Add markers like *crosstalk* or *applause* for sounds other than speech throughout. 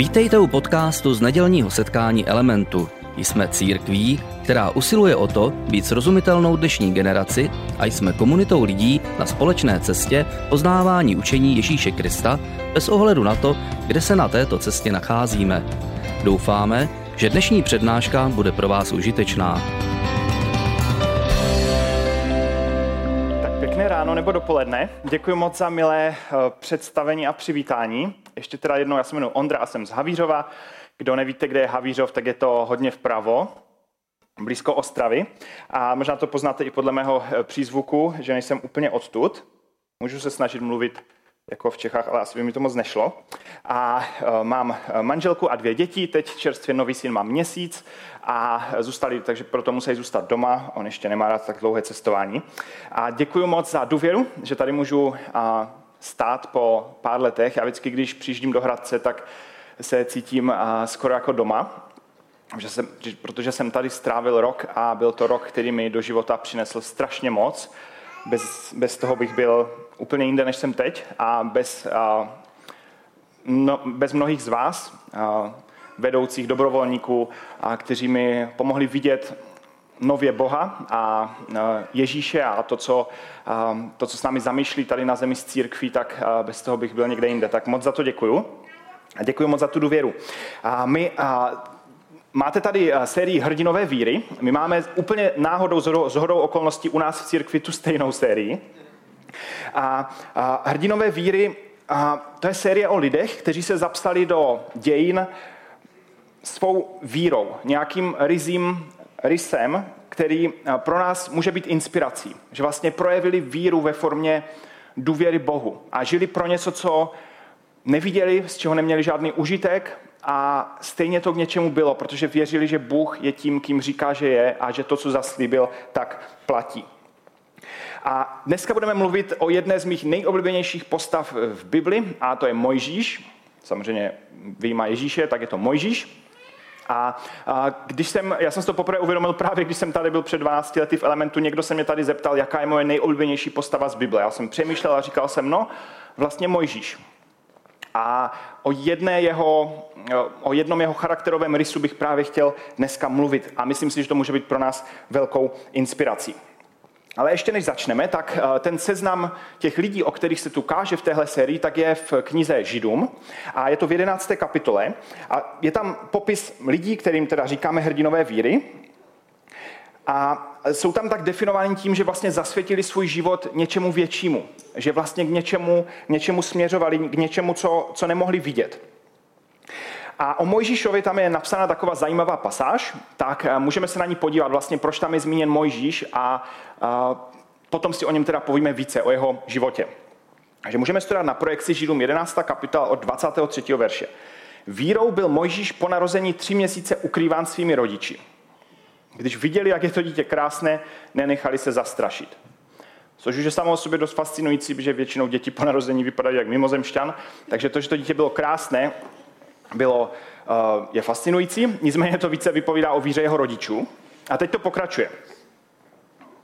Vítejte u podcastu z nedělního setkání Elementu. Jsme církví, která usiluje o to být srozumitelnou dnešní generaci a jsme komunitou lidí na společné cestě poznávání učení Ježíše Krista bez ohledu na to, kde se na této cestě nacházíme. Doufáme, že dnešní přednáška bude pro vás užitečná. Tak pěkné ráno nebo dopoledne. Děkuji moc za milé eh, představení a přivítání. Ještě teda jednou, já se jmenuji Ondra a jsem z Havířova. Kdo nevíte, kde je Havířov, tak je to hodně vpravo, blízko Ostravy. A možná to poznáte i podle mého eh, přízvuku, že nejsem úplně odtud. Můžu se snažit mluvit jako v Čechách, ale asi by mi to moc nešlo. A e, mám manželku a dvě děti, teď čerstvě nový syn má měsíc a zůstali, takže proto musí zůstat doma, on ještě nemá rád tak dlouhé cestování. A děkuji moc za důvěru, že tady můžu stát po pár letech. Já vždycky, když přijíždím do Hradce, tak se cítím skoro jako doma, že jsem, protože jsem tady strávil rok a byl to rok, který mi do života přinesl strašně moc. Bez, bez toho bych byl úplně jinde, než jsem teď a bez, a, no, bez mnohých z vás, a, vedoucích dobrovolníků, a, kteří mi pomohli vidět nově Boha a Ježíše a to, co, to, co s námi zamýšlí tady na zemi z církví, tak bez toho bych byl někde jinde. Tak moc za to děkuju. A děkuji moc za tu důvěru. A my a, Máte tady sérii Hrdinové víry. My máme úplně náhodou, z hodou okolností u nás v církvi tu stejnou sérii. A, a hrdinové víry, a to je série o lidech, kteří se zapsali do dějin svou vírou, nějakým rizím, rysem, který pro nás může být inspirací. Že vlastně projevili víru ve formě důvěry Bohu a žili pro něco, co neviděli, z čeho neměli žádný užitek a stejně to k něčemu bylo, protože věřili, že Bůh je tím, kým říká, že je a že to, co zaslíbil, tak platí. A dneska budeme mluvit o jedné z mých nejoblíbenějších postav v Bibli, a to je Mojžíš. Samozřejmě vyjímá Ježíše, tak je to Mojžíš. A, a když jsem, já jsem si to poprvé uvědomil právě, když jsem tady byl před 12 lety v Elementu, někdo se mě tady zeptal, jaká je moje nejoblíbenější postava z Bible. Já jsem přemýšlel a říkal jsem, no, vlastně Mojžíš. A o, jedné jeho, o jednom jeho charakterovém rysu bych právě chtěl dneska mluvit a myslím si, že to může být pro nás velkou inspirací. Ale ještě než začneme, tak eh, ten seznam těch lidí, o kterých se tu káže v téhle sérii, tak je v knize Židům a je to v 11. kapitole a je tam popis lidí, kterým teda říkáme hrdinové víry a jsou tam tak definováni tím, že vlastně zasvětili svůj život něčemu většímu, že vlastně k něčemu, něčemu směřovali, k něčemu, co, co nemohli vidět. A o Mojžíšovi tam je napsána taková zajímavá pasáž, tak eh, můžeme se na ní podívat vlastně, proč tam je zmíněn Mojžíš a, a potom si o něm teda povíme více, o jeho životě. Takže můžeme studovat na projekci Židům 11. kapitola od 23. verše. Vírou byl Mojžíš po narození tři měsíce ukrýván svými rodiči. Když viděli, jak je to dítě krásné, nenechali se zastrašit. Což už je samo o sobě dost fascinující, protože většinou děti po narození vypadají jak mimozemšťan. Takže to, že to dítě bylo krásné, bylo, eh, je fascinující, nicméně to více vypovídá o víře jeho rodičů. A teď to pokračuje.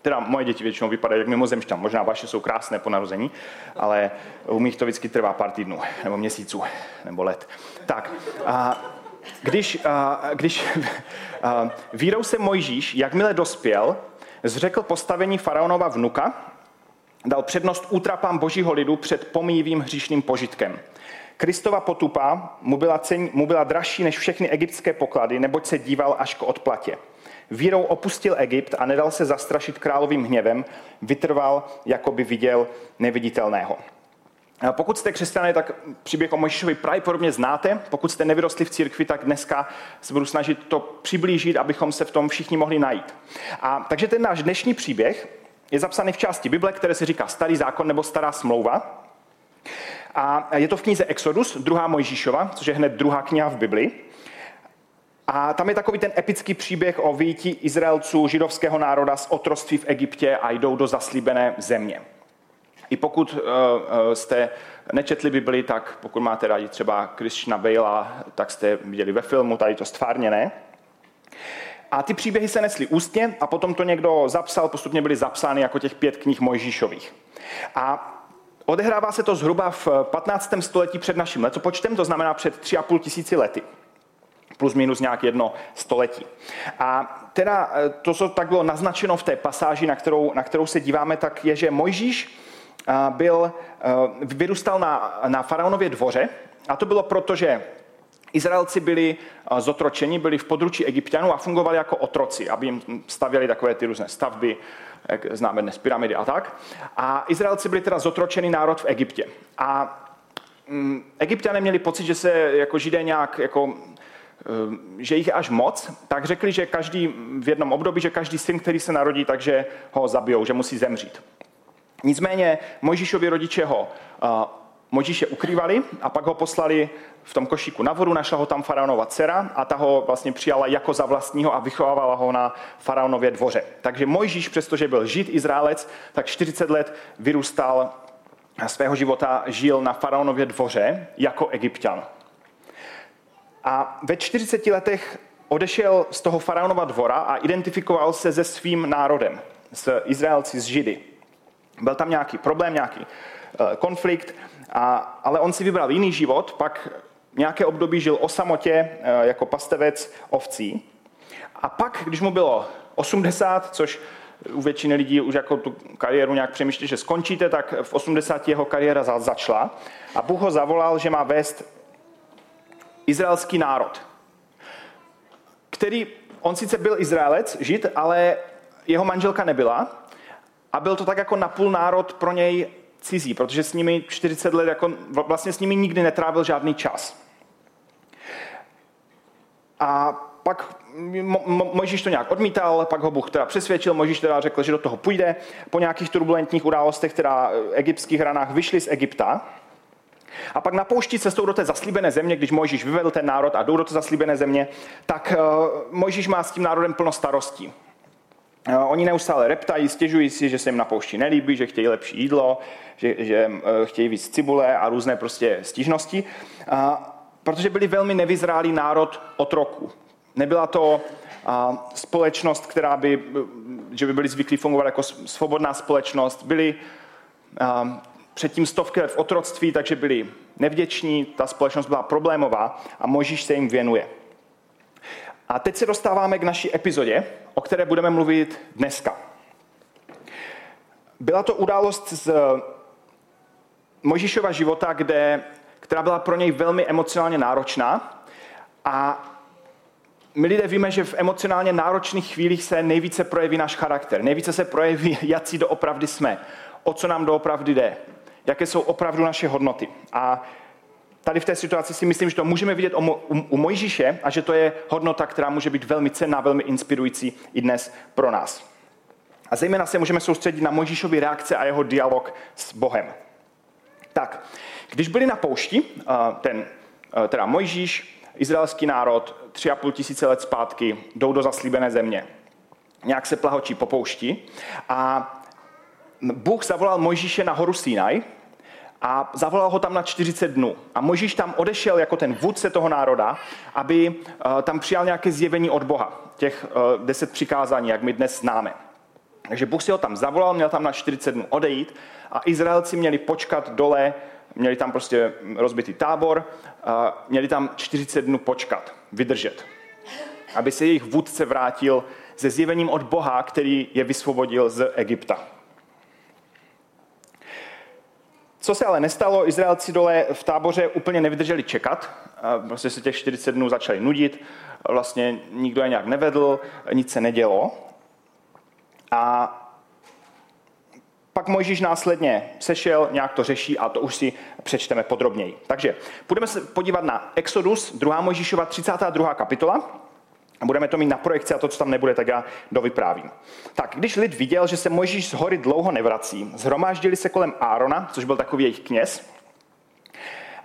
Teda moje děti většinou vypadají jak mimozemšťan, možná vaše jsou krásné po narození, ale u mých to vždycky trvá pár týdnů, nebo měsíců, nebo let. Tak, a když, a, když a, vírou se Mojžíš, jakmile dospěl, zřekl postavení faraonova vnuka, dal přednost útrapám božího lidu před pomíjivým hříšným požitkem. Kristova potupa mu byla, cen, mu byla dražší než všechny egyptské poklady, neboť se díval až k odplatě. Vírou opustil Egypt a nedal se zastrašit královým hněvem, vytrval, jako by viděl neviditelného. Pokud jste křesťané, tak příběh o Mojžíšovi pravděpodobně znáte. Pokud jste nevyrostli v církvi, tak dneska se budu snažit to přiblížit, abychom se v tom všichni mohli najít. A, takže ten náš dnešní příběh je zapsaný v části Bible, které se říká Starý zákon nebo Stará smlouva. A je to v knize Exodus, druhá Mojžíšova, což je hned druhá kniha v Bibli. A tam je takový ten epický příběh o výjití Izraelců, židovského národa z otroství v Egyptě a jdou do zaslíbené země. I pokud uh, uh, jste nečetli Bibli, tak pokud máte rádi třeba Christiana Bale, tak jste viděli ve filmu, tady to stvárněné. A ty příběhy se nesly ústně a potom to někdo zapsal, postupně byly zapsány jako těch pět knih Mojžíšových. A odehrává se to zhruba v 15. století před naším letopočtem, to znamená před 3,5 tisíci lety plus minus nějak jedno století. A teda eh, to, co tak bylo naznačeno v té pasáži, na kterou, na kterou se díváme, tak je, že Mojžíš eh, byl, eh, vyrůstal na, na faraonově dvoře a to bylo proto, že Izraelci byli zotročeni, byli v područí egyptianů a fungovali jako otroci, aby jim stavěli takové ty různé stavby, jak známe dnes pyramidy a tak. A Izraelci byli teda zotročený národ v Egyptě. A mm, Egyptiané měli pocit, že se jako židé nějak jako Ehm, že jich je až moc, tak řekli, že každý v jednom období, že každý syn, který se narodí, takže ho zabijou, že musí zemřít. Nicméně Mojžíšovi rodiče ho Mojžíše ukrývali a pak ho poslali v tom košíku na vodu, našla ho tam faraonova dcera a ta ho vlastně přijala jako za vlastního a vychovávala ho na faraonově dvoře. Takže Mojžíš, přestože byl žid Izraelec, tak 40 let vyrůstal svého života žil na faraonově dvoře jako egyptian. A ve 40 letech odešel z toho faraonova dvora a identifikoval se se svým národem, s Izraelci, s Židy. Byl tam nějaký problém, nějaký konflikt, a, ale on si vybral jiný život, pak nějaké období žil o samotě eh, jako pastevec ovcí. A pak, když mu bylo 80, což u většiny lidí už jako tu kariéru nějak přemýšlí, že skončíte, tak v 80 jeho kariéra začala. A Bůh ho zavolal, že má vést izraelský národ, který, on sice byl Izraelec, žid, ale jeho manželka nebyla a byl to tak jako napůl národ pro něj cizí, protože s nimi 40 let, jako vlastně s nimi nikdy netrávil žádný čas. A pak Mojžíš to nějak odmítal, pak ho Bůh teda přesvědčil, Mojžíš teda řekl, že do toho půjde. Po nějakých turbulentních událostech, teda egyptských ranách, vyšli z Egypta a pak na poušti cestou do té zaslíbené země, když Mojžíš vyvedl ten národ a jdou do té zaslíbené země, tak uh, Mojžíš má s tím národem plno starostí. Uh, oni neustále reptají, stěžují si, že se jim na poušti nelíbí, že chtějí lepší jídlo, že, že uh, chtějí víc cibule a různé prostě stížnosti, uh, protože byli velmi nevyzrálý národ otroku. Nebyla to společnost, která by, že by byli zvyklí fungovat jako svobodná společnost. Byli předtím stovky let v otroctví, takže byli nevděční, ta společnost byla problémová a Možíš se jim věnuje. A teď se dostáváme k naší epizodě, o které budeme mluvit dneska. Byla to událost z Možíšova života, kde, která byla pro něj velmi emocionálně náročná a my lidé víme, že v emocionálně náročných chvílích se nejvíce projeví náš charakter. Nejvíce se projeví, *laughs* jaký doopravdy jsme, o co nám doopravdy jde jaké jsou opravdu naše hodnoty. A tady v té situaci si myslím, že to můžeme vidět u Mojžíše a že to je hodnota, která může být velmi cenná, velmi inspirující i dnes pro nás. A zejména se můžeme soustředit na Mojžíšovi reakce a jeho dialog s Bohem. Tak, když byli na poušti, ten, teda Mojžíš, izraelský národ, tři a půl tisíce let zpátky, jdou do zaslíbené země. Nějak se plahočí po poušti a Bůh zavolal Mojžíše na horu Sinaj a zavolal ho tam na 40 dnů. A Mojžíš tam odešel jako ten vůdce toho národa, aby uh, tam přijal nějaké zjevení od Boha, těch uh, deset přikázání, jak my dnes známe. Takže Bůh si ho tam zavolal, měl tam na 40 dnů odejít a Izraelci měli počkat dole, měli tam prostě rozbitý tábor, uh, měli tam 40 dnů počkat, vydržet, aby se jejich vůdce vrátil se zjevením od Boha, který je vysvobodil z Egypta. Co se ale nestalo, Izraelci dole v táboře úplně nevydrželi čekat, prostě se těch 40 dnů začali nudit, vlastně nikdo je nějak nevedl, nic se nedělo. A pak Mojžíš následně sešel, nějak to řeší a to už si přečteme podrobněji. Takže budeme se podívat na Exodus, 2. Mojžíšova 32. kapitola, a budeme to mít na projekci a to, co tam nebude, tak já dovyprávím. Tak, když lid viděl, že se Mojžíš z hory dlouho nevrací, zhromáždili se kolem Árona, což byl takový jejich kněz,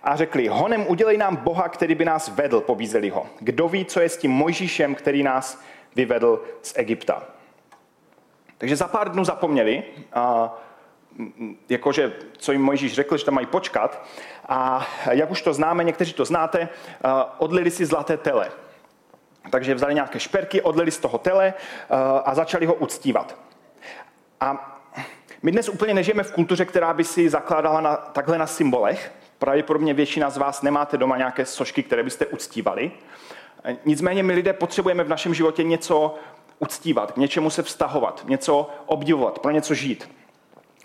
a řekli, honem udělej nám Boha, který by nás vedl, pobízeli ho. Kdo ví, co je s tím Mojžíšem, který nás vyvedl z Egypta. Takže za pár dnů zapomněli, a, jakože, co jim Mojžíš řekl, že tam mají počkat. A jak už to známe, někteří to znáte, odlili si zlaté tele. Takže vzali nějaké šperky, odlili z toho tele eh, a začali ho uctívat. A My dnes úplně nežijeme v kultuře, která by si zakládala na, takhle na symbolech. Pravděpodobně většina z vás nemáte doma nějaké sošky, které byste uctívali. Nicméně my lidé potřebujeme v našem životě něco uctívat, k něčemu se vztahovat, něco obdivovat, pro něco žít.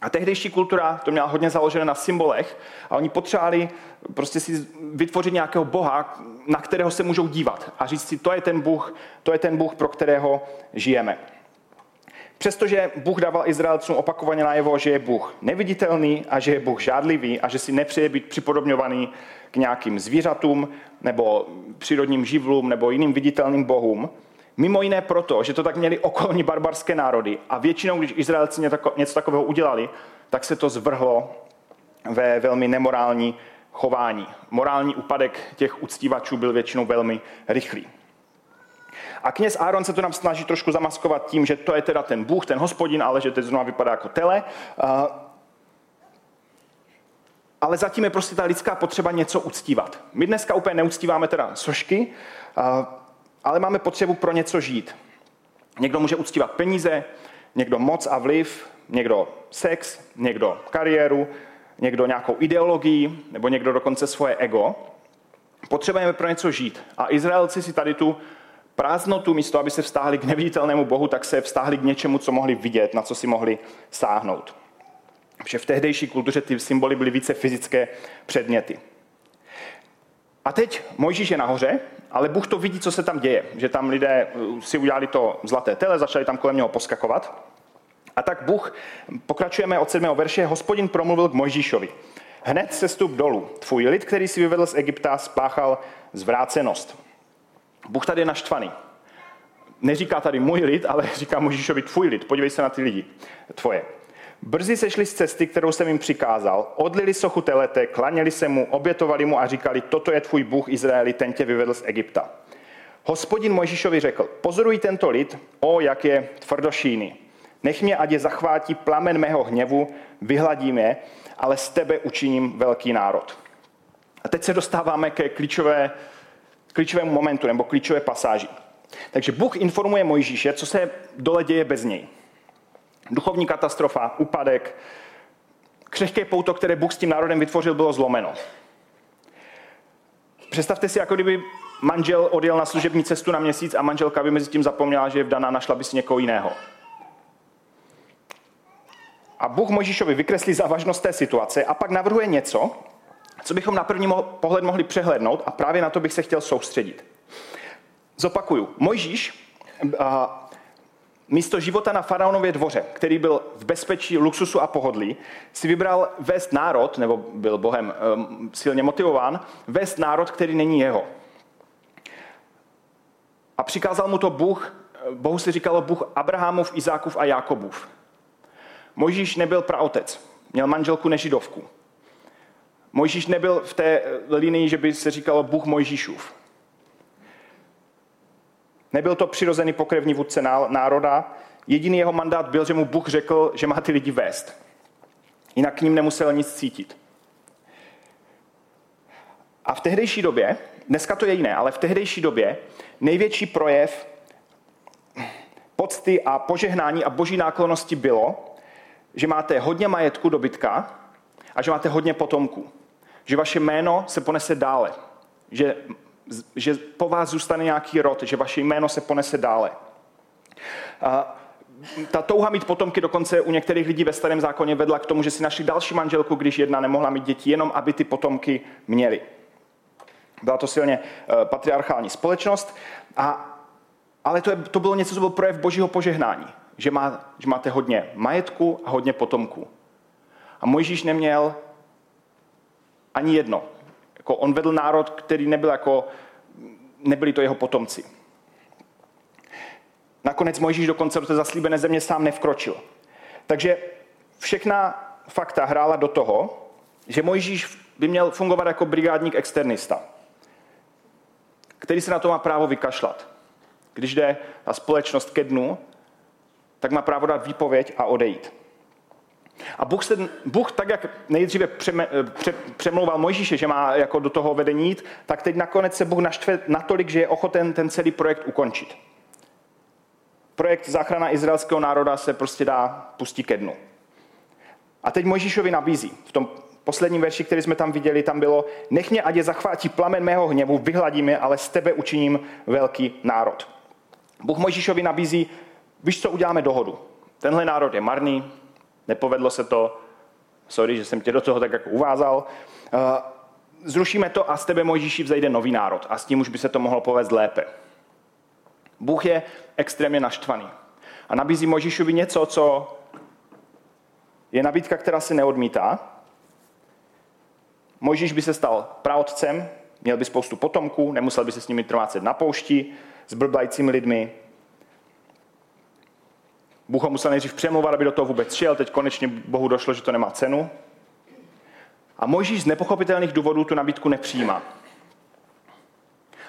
A tehdejší kultura to měla hodně založené na symbolech a oni potřebovali prostě si vytvořit nějakého boha, na kterého se můžou dívat a říct si, to je ten Bůh, to je ten Bůh, pro kterého žijeme. Přestože Bůh dával Izraelcům opakovaně najevo, že je Bůh neviditelný a že je Bůh žádlivý a že si nepřeje být připodobňovaný k nějakým zvířatům nebo přírodním živlům nebo jiným viditelným bohům, Mimo jiné proto, že to tak měli okolní barbarské národy a většinou, když Izraelci něco takového udělali, tak se to zvrhlo ve velmi nemorální chování. Morální úpadek těch uctívačů byl většinou velmi rychlý. A kněz Aaron se to nám snaží trošku zamaskovat tím, že to je teda ten Bůh, ten hospodin, ale že teď znovu vypadá jako tele. Ale zatím je prostě ta lidská potřeba něco uctívat. My dneska úplně neuctíváme teda sošky, ale máme potřebu pro něco žít. Někdo může uctívat peníze, někdo moc a vliv, někdo sex, někdo kariéru, někdo nějakou ideologii, nebo někdo dokonce svoje ego. Potřebujeme pro něco žít. A Izraelci si tady tu prázdnotu, místo aby se vztáhli k neviditelnému Bohu, tak se vztáhli k něčemu, co mohli vidět, na co si mohli sáhnout. Protože v tehdejší kultuře ty symboly byly více fyzické předměty. A teď Mojžíš je nahoře, ale Bůh to vidí, co se tam děje. Že tam lidé uh, si udělali to zlaté tele, začali tam kolem něho poskakovat. A tak Bůh, pokračujeme od 7. verše, hospodin promluvil k Mojžíšovi. Hned se stup dolů. Tvůj lid, který si vyvedl z Egypta, spáchal zvrácenost. Bůh tady je naštvaný. Neříká tady můj lid, ale *laughs* říká Mojžíšovi tvůj lid. Podívej se na ty lidi tvoje. Brzy sešli z cesty, kterou jsem jim přikázal, odlili sochu telete, klaněli se mu, obětovali mu a říkali, toto je tvůj Bůh Izraeli, ten tě vyvedl z Egypta. Hospodin Mojžíšovi řekl, pozoruj tento lid, o, jak je tvrdošíny. Nech mě, ať je zachvátí plamen mého hněvu, vyhladím je, ale z tebe učiním velký národ. A teď se dostáváme ke klíčové, klíčovému momentu nebo klíčové pasáži. Takže Bůh informuje Mojžíše, co se dole děje bez něj. Duchovní katastrofa, úpadek, křehké pouto, které Bůh s tím národem vytvořil, bylo zlomeno. Představte si, jako kdyby manžel odjel na služební cestu na měsíc a manželka by mezi tím zapomněla, že je vdaná, našla by si někoho jiného. A Bůh Možíšovi vykreslí závažnost té situace a pak navrhuje něco, co bychom na první pohled mohli přehlednout a právě na to bych se chtěl soustředit. Zopakuju. Mojžíš místo života na faraonově dvoře, který byl v bezpečí, luxusu a pohodlí, si vybral vést národ, nebo byl Bohem um, silně motivován, vést národ, který není jeho. A přikázal mu to Bůh, Bohu se říkalo Bůh Abrahamův, Izákův a Jákobův. Mojžíš nebyl praotec, měl manželku nežidovku. Mojžíš nebyl v té linii, že by se říkalo Bůh Mojžíšův. Nebyl to přirozený pokrevní vůdce národa, jediný jeho mandát byl, že mu Bůh řekl, že má ty lidi vést. Jinak k ním nemusel nic cítit. A v tehdejší době, dneska to je jiné, ale v tehdejší době největší projev pocty a požehnání a boží náklonosti bylo, že máte hodně majetku dobytka a že máte hodně potomků. Že vaše jméno se ponese dále. Že že po vás zůstane nějaký rod, že vaše jméno se ponese dále. A ta touha mít potomky dokonce u některých lidí ve starém zákoně vedla k tomu, že si našli další manželku, když jedna nemohla mít děti, jenom aby ty potomky měli. Byla to silně eh, patriarchální společnost, a, ale to, je, to bylo něco, co byl projev božího požehnání, že, má, že máte hodně majetku a hodně potomků. A Mojžíš neměl ani jedno. Jako on vedl národ, který nebyl jako, nebyli to jeho potomci. Nakonec Mojžíš dokonce do té zaslíbené země sám nevkročil. Takže všechna fakta hrála do toho, že Mojžíš by měl fungovat jako brigádník externista, který se na to má právo vykašlat. Když jde ta společnost ke dnu, tak má právo dát výpověď a odejít. A Bůh, se, Bůh tak, jak nejdříve přeme, pře, přemlouval Mojžíše, že má jako do toho vedení jít, tak teď nakonec se Bůh naštve natolik, že je ochoten ten celý projekt ukončit. Projekt záchrana izraelského národa se prostě dá pustit ke dnu. A teď Mojžíšovi nabízí. V tom posledním verši, který jsme tam viděli, tam bylo, nech mě, ať je zachvátí plamen mého hněvu, vyhladím je, ale z tebe učiním velký národ. Bůh Mojžíšovi nabízí, víš co, uděláme dohodu. Tenhle národ je marný, nepovedlo se to, sorry, že jsem tě do toho tak jako uvázal. Uh, zrušíme to a z tebe Mojžíši vzejde nový národ a s tím už by se to mohlo povést lépe. Bůh je extrémně naštvaný a nabízí Mojžíšovi něco, co je nabídka, která se neodmítá. Mojžíš by se stal praotcem, měl by spoustu potomků, nemusel by se s nimi trvácet na poušti, s blblajícími lidmi. Bůh ho musel nejdřív přemluvat, aby do toho vůbec šel, teď konečně Bohu došlo, že to nemá cenu. A Mojžíš z nepochopitelných důvodů tu nabídku nepřijímá.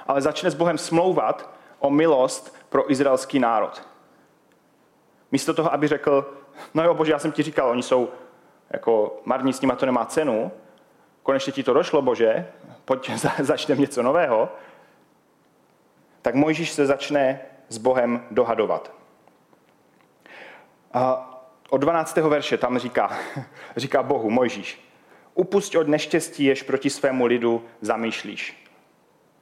Ale začne s Bohem smlouvat o milost pro izraelský národ. Místo toho, aby řekl, no jo, bože, já jsem ti říkal, oni jsou jako marní, s nima to nemá cenu, konečně ti to došlo, bože, pojď, *laughs* začneme něco nového, tak Mojžíš se začne s Bohem dohadovat. A od 12. verše tam říká, *laughs* říká Bohu, Mojžíš, upusť od neštěstí, jež proti svému lidu zamýšlíš.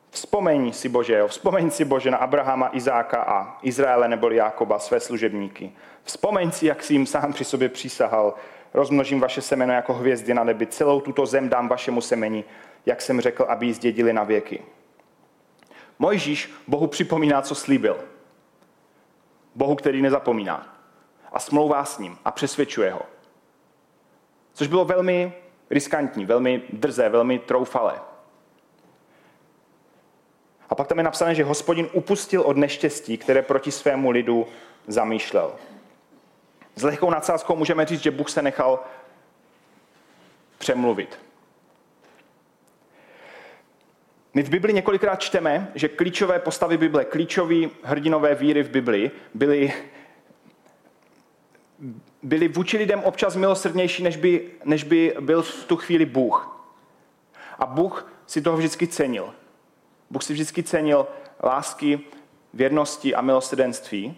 Vzpomeň si Bože, jo, vzpomeň si Bože na Abrahama, Izáka a Izraele nebo Jákoba, své služebníky. Vzpomeň si, jak si jim sám při sobě přísahal. Rozmnožím vaše semeno jako hvězdy na nebi. Celou tuto zem dám vašemu semeni, jak jsem řekl, aby ji zdědili na věky. Mojžíš Bohu připomíná, co slíbil. Bohu, který nezapomíná. A smlouvá s ním a přesvědčuje ho. Což bylo velmi riskantní, velmi drzé, velmi troufalé. A pak tam je napsané, že hospodin upustil od neštěstí, které proti svému lidu zamýšlel. S lehkou nadsázkou můžeme říct, že Bůh se nechal přemluvit. My v Bibli několikrát čteme, že klíčové postavy Bible, klíčové hrdinové víry v Bibli byly, byly vůči lidem občas milosrdnější, než by, než by byl v tu chvíli Bůh. A Bůh si toho vždycky cenil. Bůh si vždycky cenil lásky, věrnosti a milosrdenství,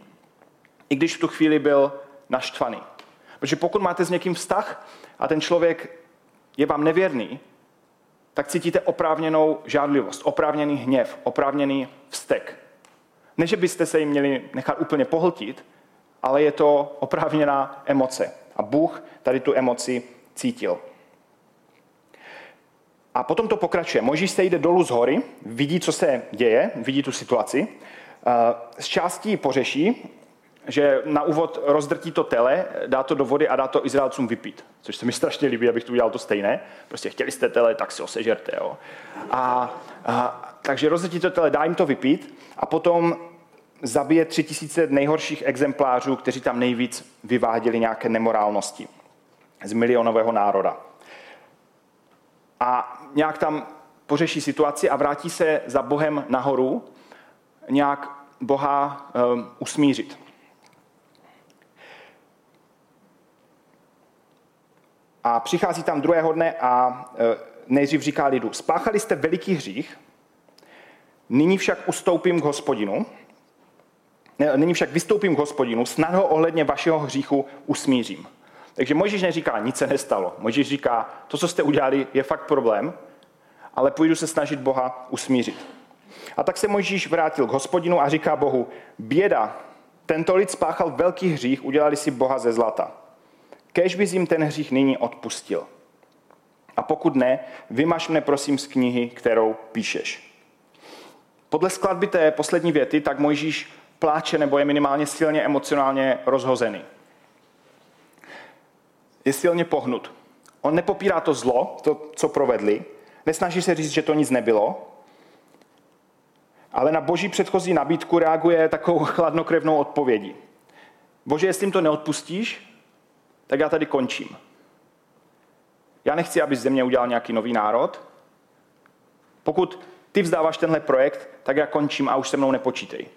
i když v tu chvíli byl naštvaný. Protože pokud máte s někým vztah a ten člověk je vám nevěrný, tak cítíte oprávněnou žádlivost, oprávněný hněv, oprávněný vztek. Ne, že byste se jim měli nechat úplně pohltit, ale je to oprávněná emoce. A Bůh tady tu emoci cítil. A potom to pokračuje. Mojžíš se jde dolů z hory, vidí, co se děje, vidí tu situaci. Z částí pořeší, že na úvod rozdrtí to tele, dá to do vody a dá to Izraelcům vypít. Což se mi strašně líbí, abych tu udělal to stejné. Prostě chtěli jste tele, tak si ho sežerte. Jo. A, a, takže rozdrtí to tele, dá jim to vypít a potom zabije tři tisíce nejhorších exemplářů, kteří tam nejvíc vyváděli nějaké nemorálnosti z milionového národa a nějak tam pořeší situaci a vrátí se za Bohem nahoru, nějak Boha um, usmířit. A přichází tam druhého dne a uh, nejdřív říká lidu, spáchali jste veliký hřích, nyní však ustoupím k hospodinu, nyní však vystoupím k hospodinu, snad ho ohledně vašeho hříchu usmířím. Takže Mojžíš neříká, nic se nestalo. Mojžíš říká, to, co jste udělali, je fakt problém, ale půjdu se snažit Boha usmířit. A tak se Mojžíš vrátil k hospodinu a říká Bohu, běda, tento lid spáchal velký hřích, udělali si Boha ze zlata. Kež bys jim ten hřích nyní odpustil. A pokud ne, vymaž mne prosím z knihy, kterou píšeš. Podle skladby té poslední věty, tak Mojžíš pláče nebo je minimálně silně emocionálně rozhozený je silně pohnut. On nepopírá to zlo, to, co provedli, nesnaží se říct, že to nic nebylo, ale na boží předchozí nabídku reaguje takovou *laughs* chladnokrevnou odpovědí. Bože, jestli jim to neodpustíš, tak já tady končím. Já nechci, aby ze mě udělal nějaký nový národ. Pokud ty vzdáváš tenhle projekt, tak já končím a už se mnou nepočítej.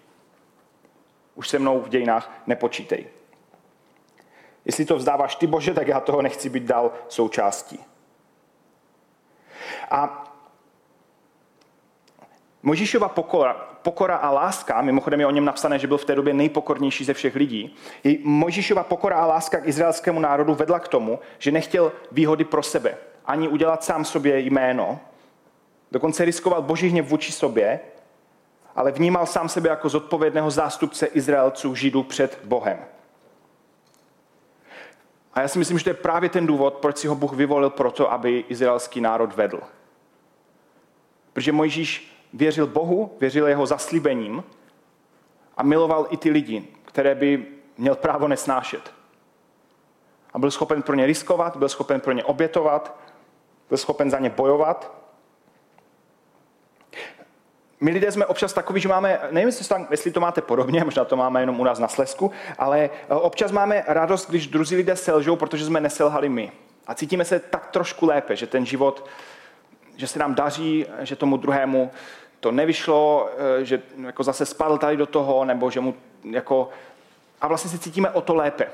Už se mnou v dějinách nepočítej. Jestli to vzdáváš ty, Bože, tak já toho nechci být dál součástí. A Možíšova pokora, pokora a láska, mimochodem je o něm napsané, že byl v té době nejpokornější ze všech lidí, Možíšova pokora a láska k izraelskému národu vedla k tomu, že nechtěl výhody pro sebe, ani udělat sám sobě jméno, dokonce riskoval boží hněv vůči sobě, ale vnímal sám sebe jako zodpovědného zástupce Izraelců, Židů před Bohem. A já si myslím, že to je právě ten důvod, proč si ho Bůh vyvolil proto, aby izraelský národ vedl. Protože Mojžíš věřil Bohu, věřil jeho zaslíbením a miloval i ty lidi, které by měl právo nesnášet. A byl schopen pro ně riskovat, byl schopen pro ně obětovat, byl schopen za ně bojovat. My lidé jsme občas takový, že máme, nevím, jestli to máte podobně, *laughs* možná to máme jenom u nás na Slesku, ale eh, občas máme radost, když druzí lidé selžou, protože jsme neselhali my. A cítíme se tak trošku lépe, že ten život, že se nám daří, že tomu druhému to nevyšlo, eh, že jako zase spadl tady do toho, nebo že mu jako... A vlastně se cítíme o to lépe.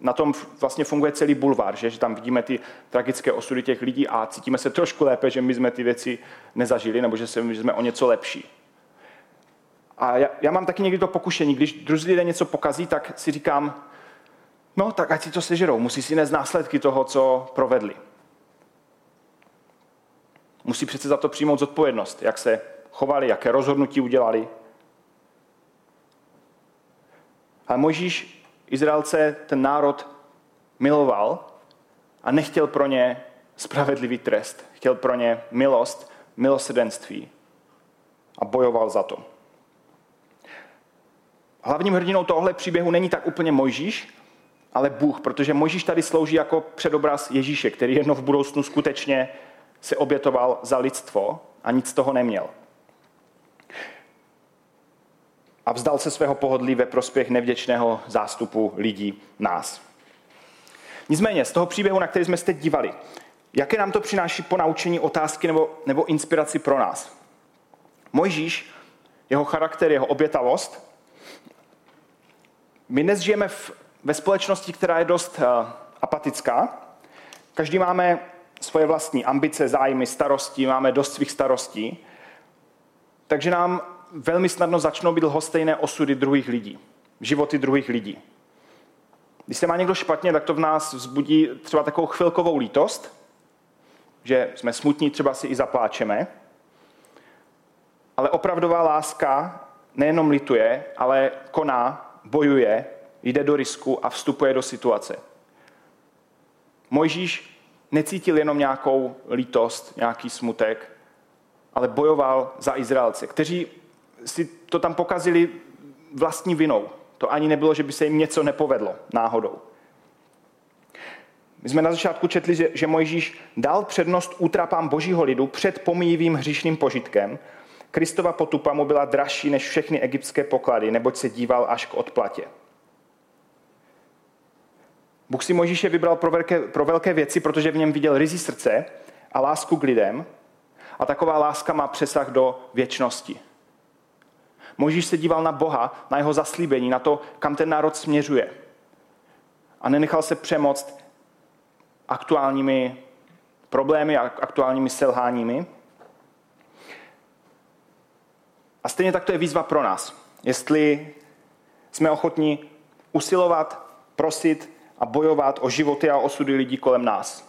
Na tom vlastně funguje celý bulvár, že, že tam vidíme ty tragické osudy těch lidí a cítíme se trošku lépe, že my jsme ty věci nezažili, nebo že, jsme o něco lepší. A já, já mám taky někdy to pokušení, když druzí lidé něco pokazí, tak si říkám, no tak ať si to sežerou, musí si nést následky toho, co provedli. Musí přece za to přijmout zodpovědnost, jak se chovali, jaké rozhodnutí udělali. Ale Možíš Izraelce, ten národ, miloval a nechtěl pro ně spravedlivý trest. Chtěl pro ně milost, milosrdenství a bojoval za to. Hlavním hrdinou tohle příběhu není tak úplně Mojžíš, ale Bůh, protože Mojžíš tady slouží jako předobraz Ježíše, který jedno v budoucnu skutečně se obětoval za lidstvo a nic z toho neměl a vzdal se svého pohodlí ve prospěch nevděčného zástupu lidí nás. Nicméně, z toho příběhu, na který jsme se teď dívali, jaké nám to přináší po naučení otázky nebo, nebo inspiraci pro nás? Mojžíš, jeho charakter, jeho obětavost. My dnes žijeme v, ve společnosti, která je dost uh, apatická. Každý máme svoje vlastní ambice, zájmy, starosti, máme dost svých starostí. Takže nám velmi snadno začnou být lhostejné osudy druhých lidí, životy druhých lidí. Když se má někdo špatně, tak to v nás vzbudí třeba takovou chvilkovou lítost, že jsme smutní, třeba si i zapláčeme. Ale opravdová láska nejenom lituje, ale koná, bojuje, jde do risku a vstupuje do situace. Mojžíš necítil jenom nějakou lítost, nějaký smutek, ale bojoval za Izraelce, kteří si to tam pokazili vlastní vinou. To ani nebylo, že by se jim něco nepovedlo náhodou. My jsme na začátku četli, že, že Mojžíš dal přednost útrapám božího lidu před pomíjivým hříšným požitkem. Kristova potupa mu byla dražší než všechny egyptské poklady, neboť se díval až k odplatě. Bůh si Mojžíše vybral pro velké, pro velké věci, protože v něm viděl rizí srdce a lásku k lidem. A taková láska má přesah do věčnosti. Možíš se díval na Boha, na jeho zaslíbení, na to, kam ten národ směřuje. A nenechal se přemoct aktuálními problémy a aktuálními selháními. A stejně tak to je výzva pro nás. Jestli jsme ochotní usilovat, prosit a bojovat o životy a osudy lidí kolem nás.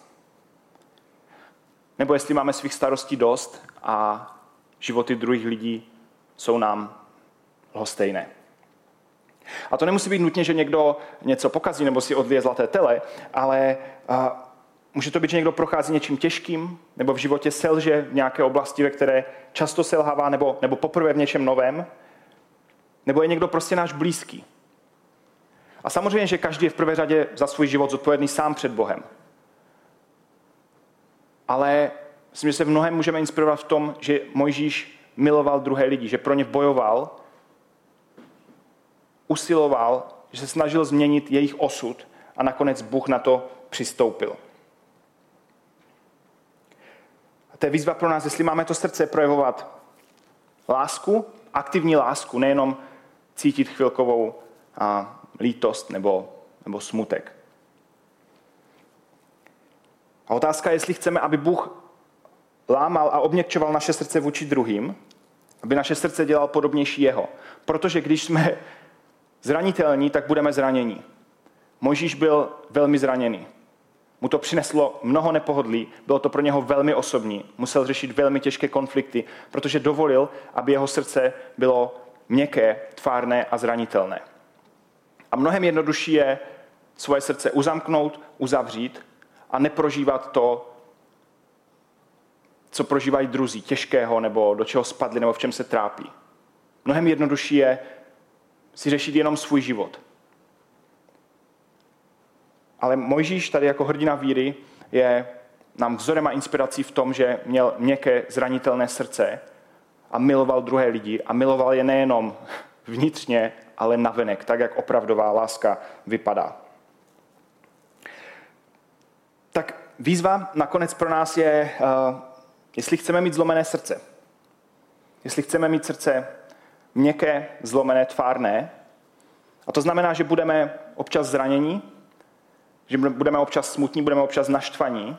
Nebo jestli máme svých starostí dost a životy druhých lidí jsou nám lhostejné. A to nemusí být nutně, že někdo něco pokazí nebo si odlije zlaté tele, ale a, může to být, že někdo prochází něčím těžkým nebo v životě selže v nějaké oblasti, ve které často selhává nebo, nebo poprvé v něčem novém, nebo je někdo prostě náš blízký. A samozřejmě, že každý je v prvé řadě za svůj život zodpovědný sám před Bohem. Ale myslím, že se v mnohem můžeme inspirovat v tom, že Mojžíš miloval druhé lidi, že pro ně bojoval usiloval, že se snažil změnit jejich osud a nakonec Bůh na to přistoupil. A to je výzva pro nás, jestli máme to srdce projevovat lásku, aktivní lásku, nejenom cítit chvilkovou a, lítost nebo, nebo smutek. A otázka je, jestli chceme, aby Bůh lámal a obměkčoval naše srdce vůči druhým, Aby naše srdce dělal podobnější jeho. Protože když jsme zranitelní, tak budeme zranění. Možíš byl velmi zraněný. Mu to přineslo mnoho nepohodlí, bylo to pro něho velmi osobní, musel řešit velmi těžké konflikty, protože dovolil, aby jeho srdce bylo měkké, tvárné a zranitelné. A mnohem jednodušší je svoje srdce uzamknout, uzavřít a neprožívat to, co prožívají druzí, těžkého, nebo do čeho spadli, nebo v čem se trápí. Mnohem jednodušší je si řešit jenom svůj život. Ale Mojžíš tady jako hrdina víry je nám vzorem a inspirací v tom, že měl měkké, zranitelné srdce a miloval druhé lidi a miloval je nejenom *laughs* vnitřně, ale navenek, tak jak opravdová láska vypadá. Tak výzva nakonec pro nás je, uh, jestli chceme mít zlomené srdce, jestli chceme mít srdce měkké, zlomené, tvárné, a to znamená, že budeme občas zranění, že budeme občas smutní, budeme občas naštvaní,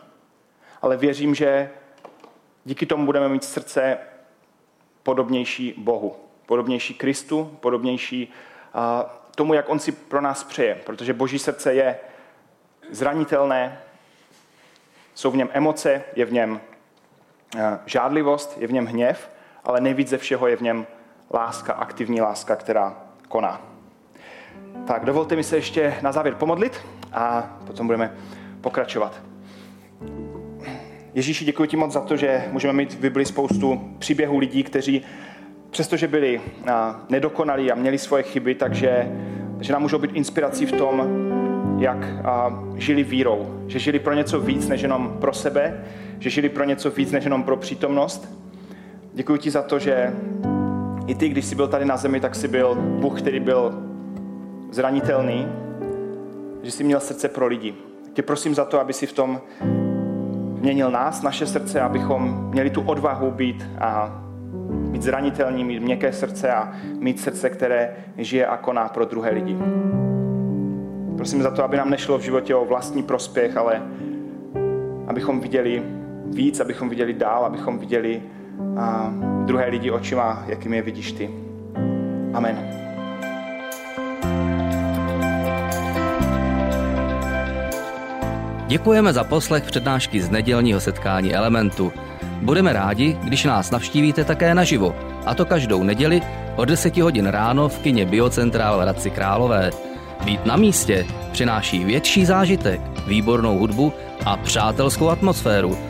ale věřím, že díky tomu budeme mít srdce podobnější Bohu, podobnější Kristu, podobnější tomu, jak On si pro nás přeje, protože Boží srdce je zranitelné, jsou v něm emoce, je v něm žádlivost, je v něm hněv, ale nejvíc ze všeho je v něm láska, aktivní láska, která koná. Tak dovolte mi se ještě na závěr pomodlit a potom budeme pokračovat. Ježíši, děkuji ti moc za to, že můžeme mít v Bibli spoustu příběhů lidí, kteří přestože byli nedokonalí a měli svoje chyby, takže že nám můžou být inspirací v tom, jak žili vírou. Že žili pro něco víc, než jenom pro sebe, že žili pro něco víc, než jenom pro přítomnost. Děkuji ti za to, že i ty, když jsi byl tady na zemi, tak jsi byl Bůh, který byl zranitelný, že jsi měl srdce pro lidi. Tě prosím za to, aby si v tom měnil nás, naše srdce, abychom měli tu odvahu být a být zranitelní, mít měkké srdce a mít srdce, které žije a koná pro druhé lidi. Prosím za to, aby nám nešlo v životě o vlastní prospěch, ale abychom viděli víc, abychom viděli dál, abychom viděli a, druhé lidi očima, jakým je vidíš ty. Amen. Děkujeme za poslech přednášky z nedělního setkání Elementu. Budeme rádi, když nás navštívíte také naživo, a to každou neděli od 10 hodin ráno v kině Biocentrál v Hradci Králové. Být na místě přináší větší zážitek, výbornou hudbu a přátelskou atmosféru.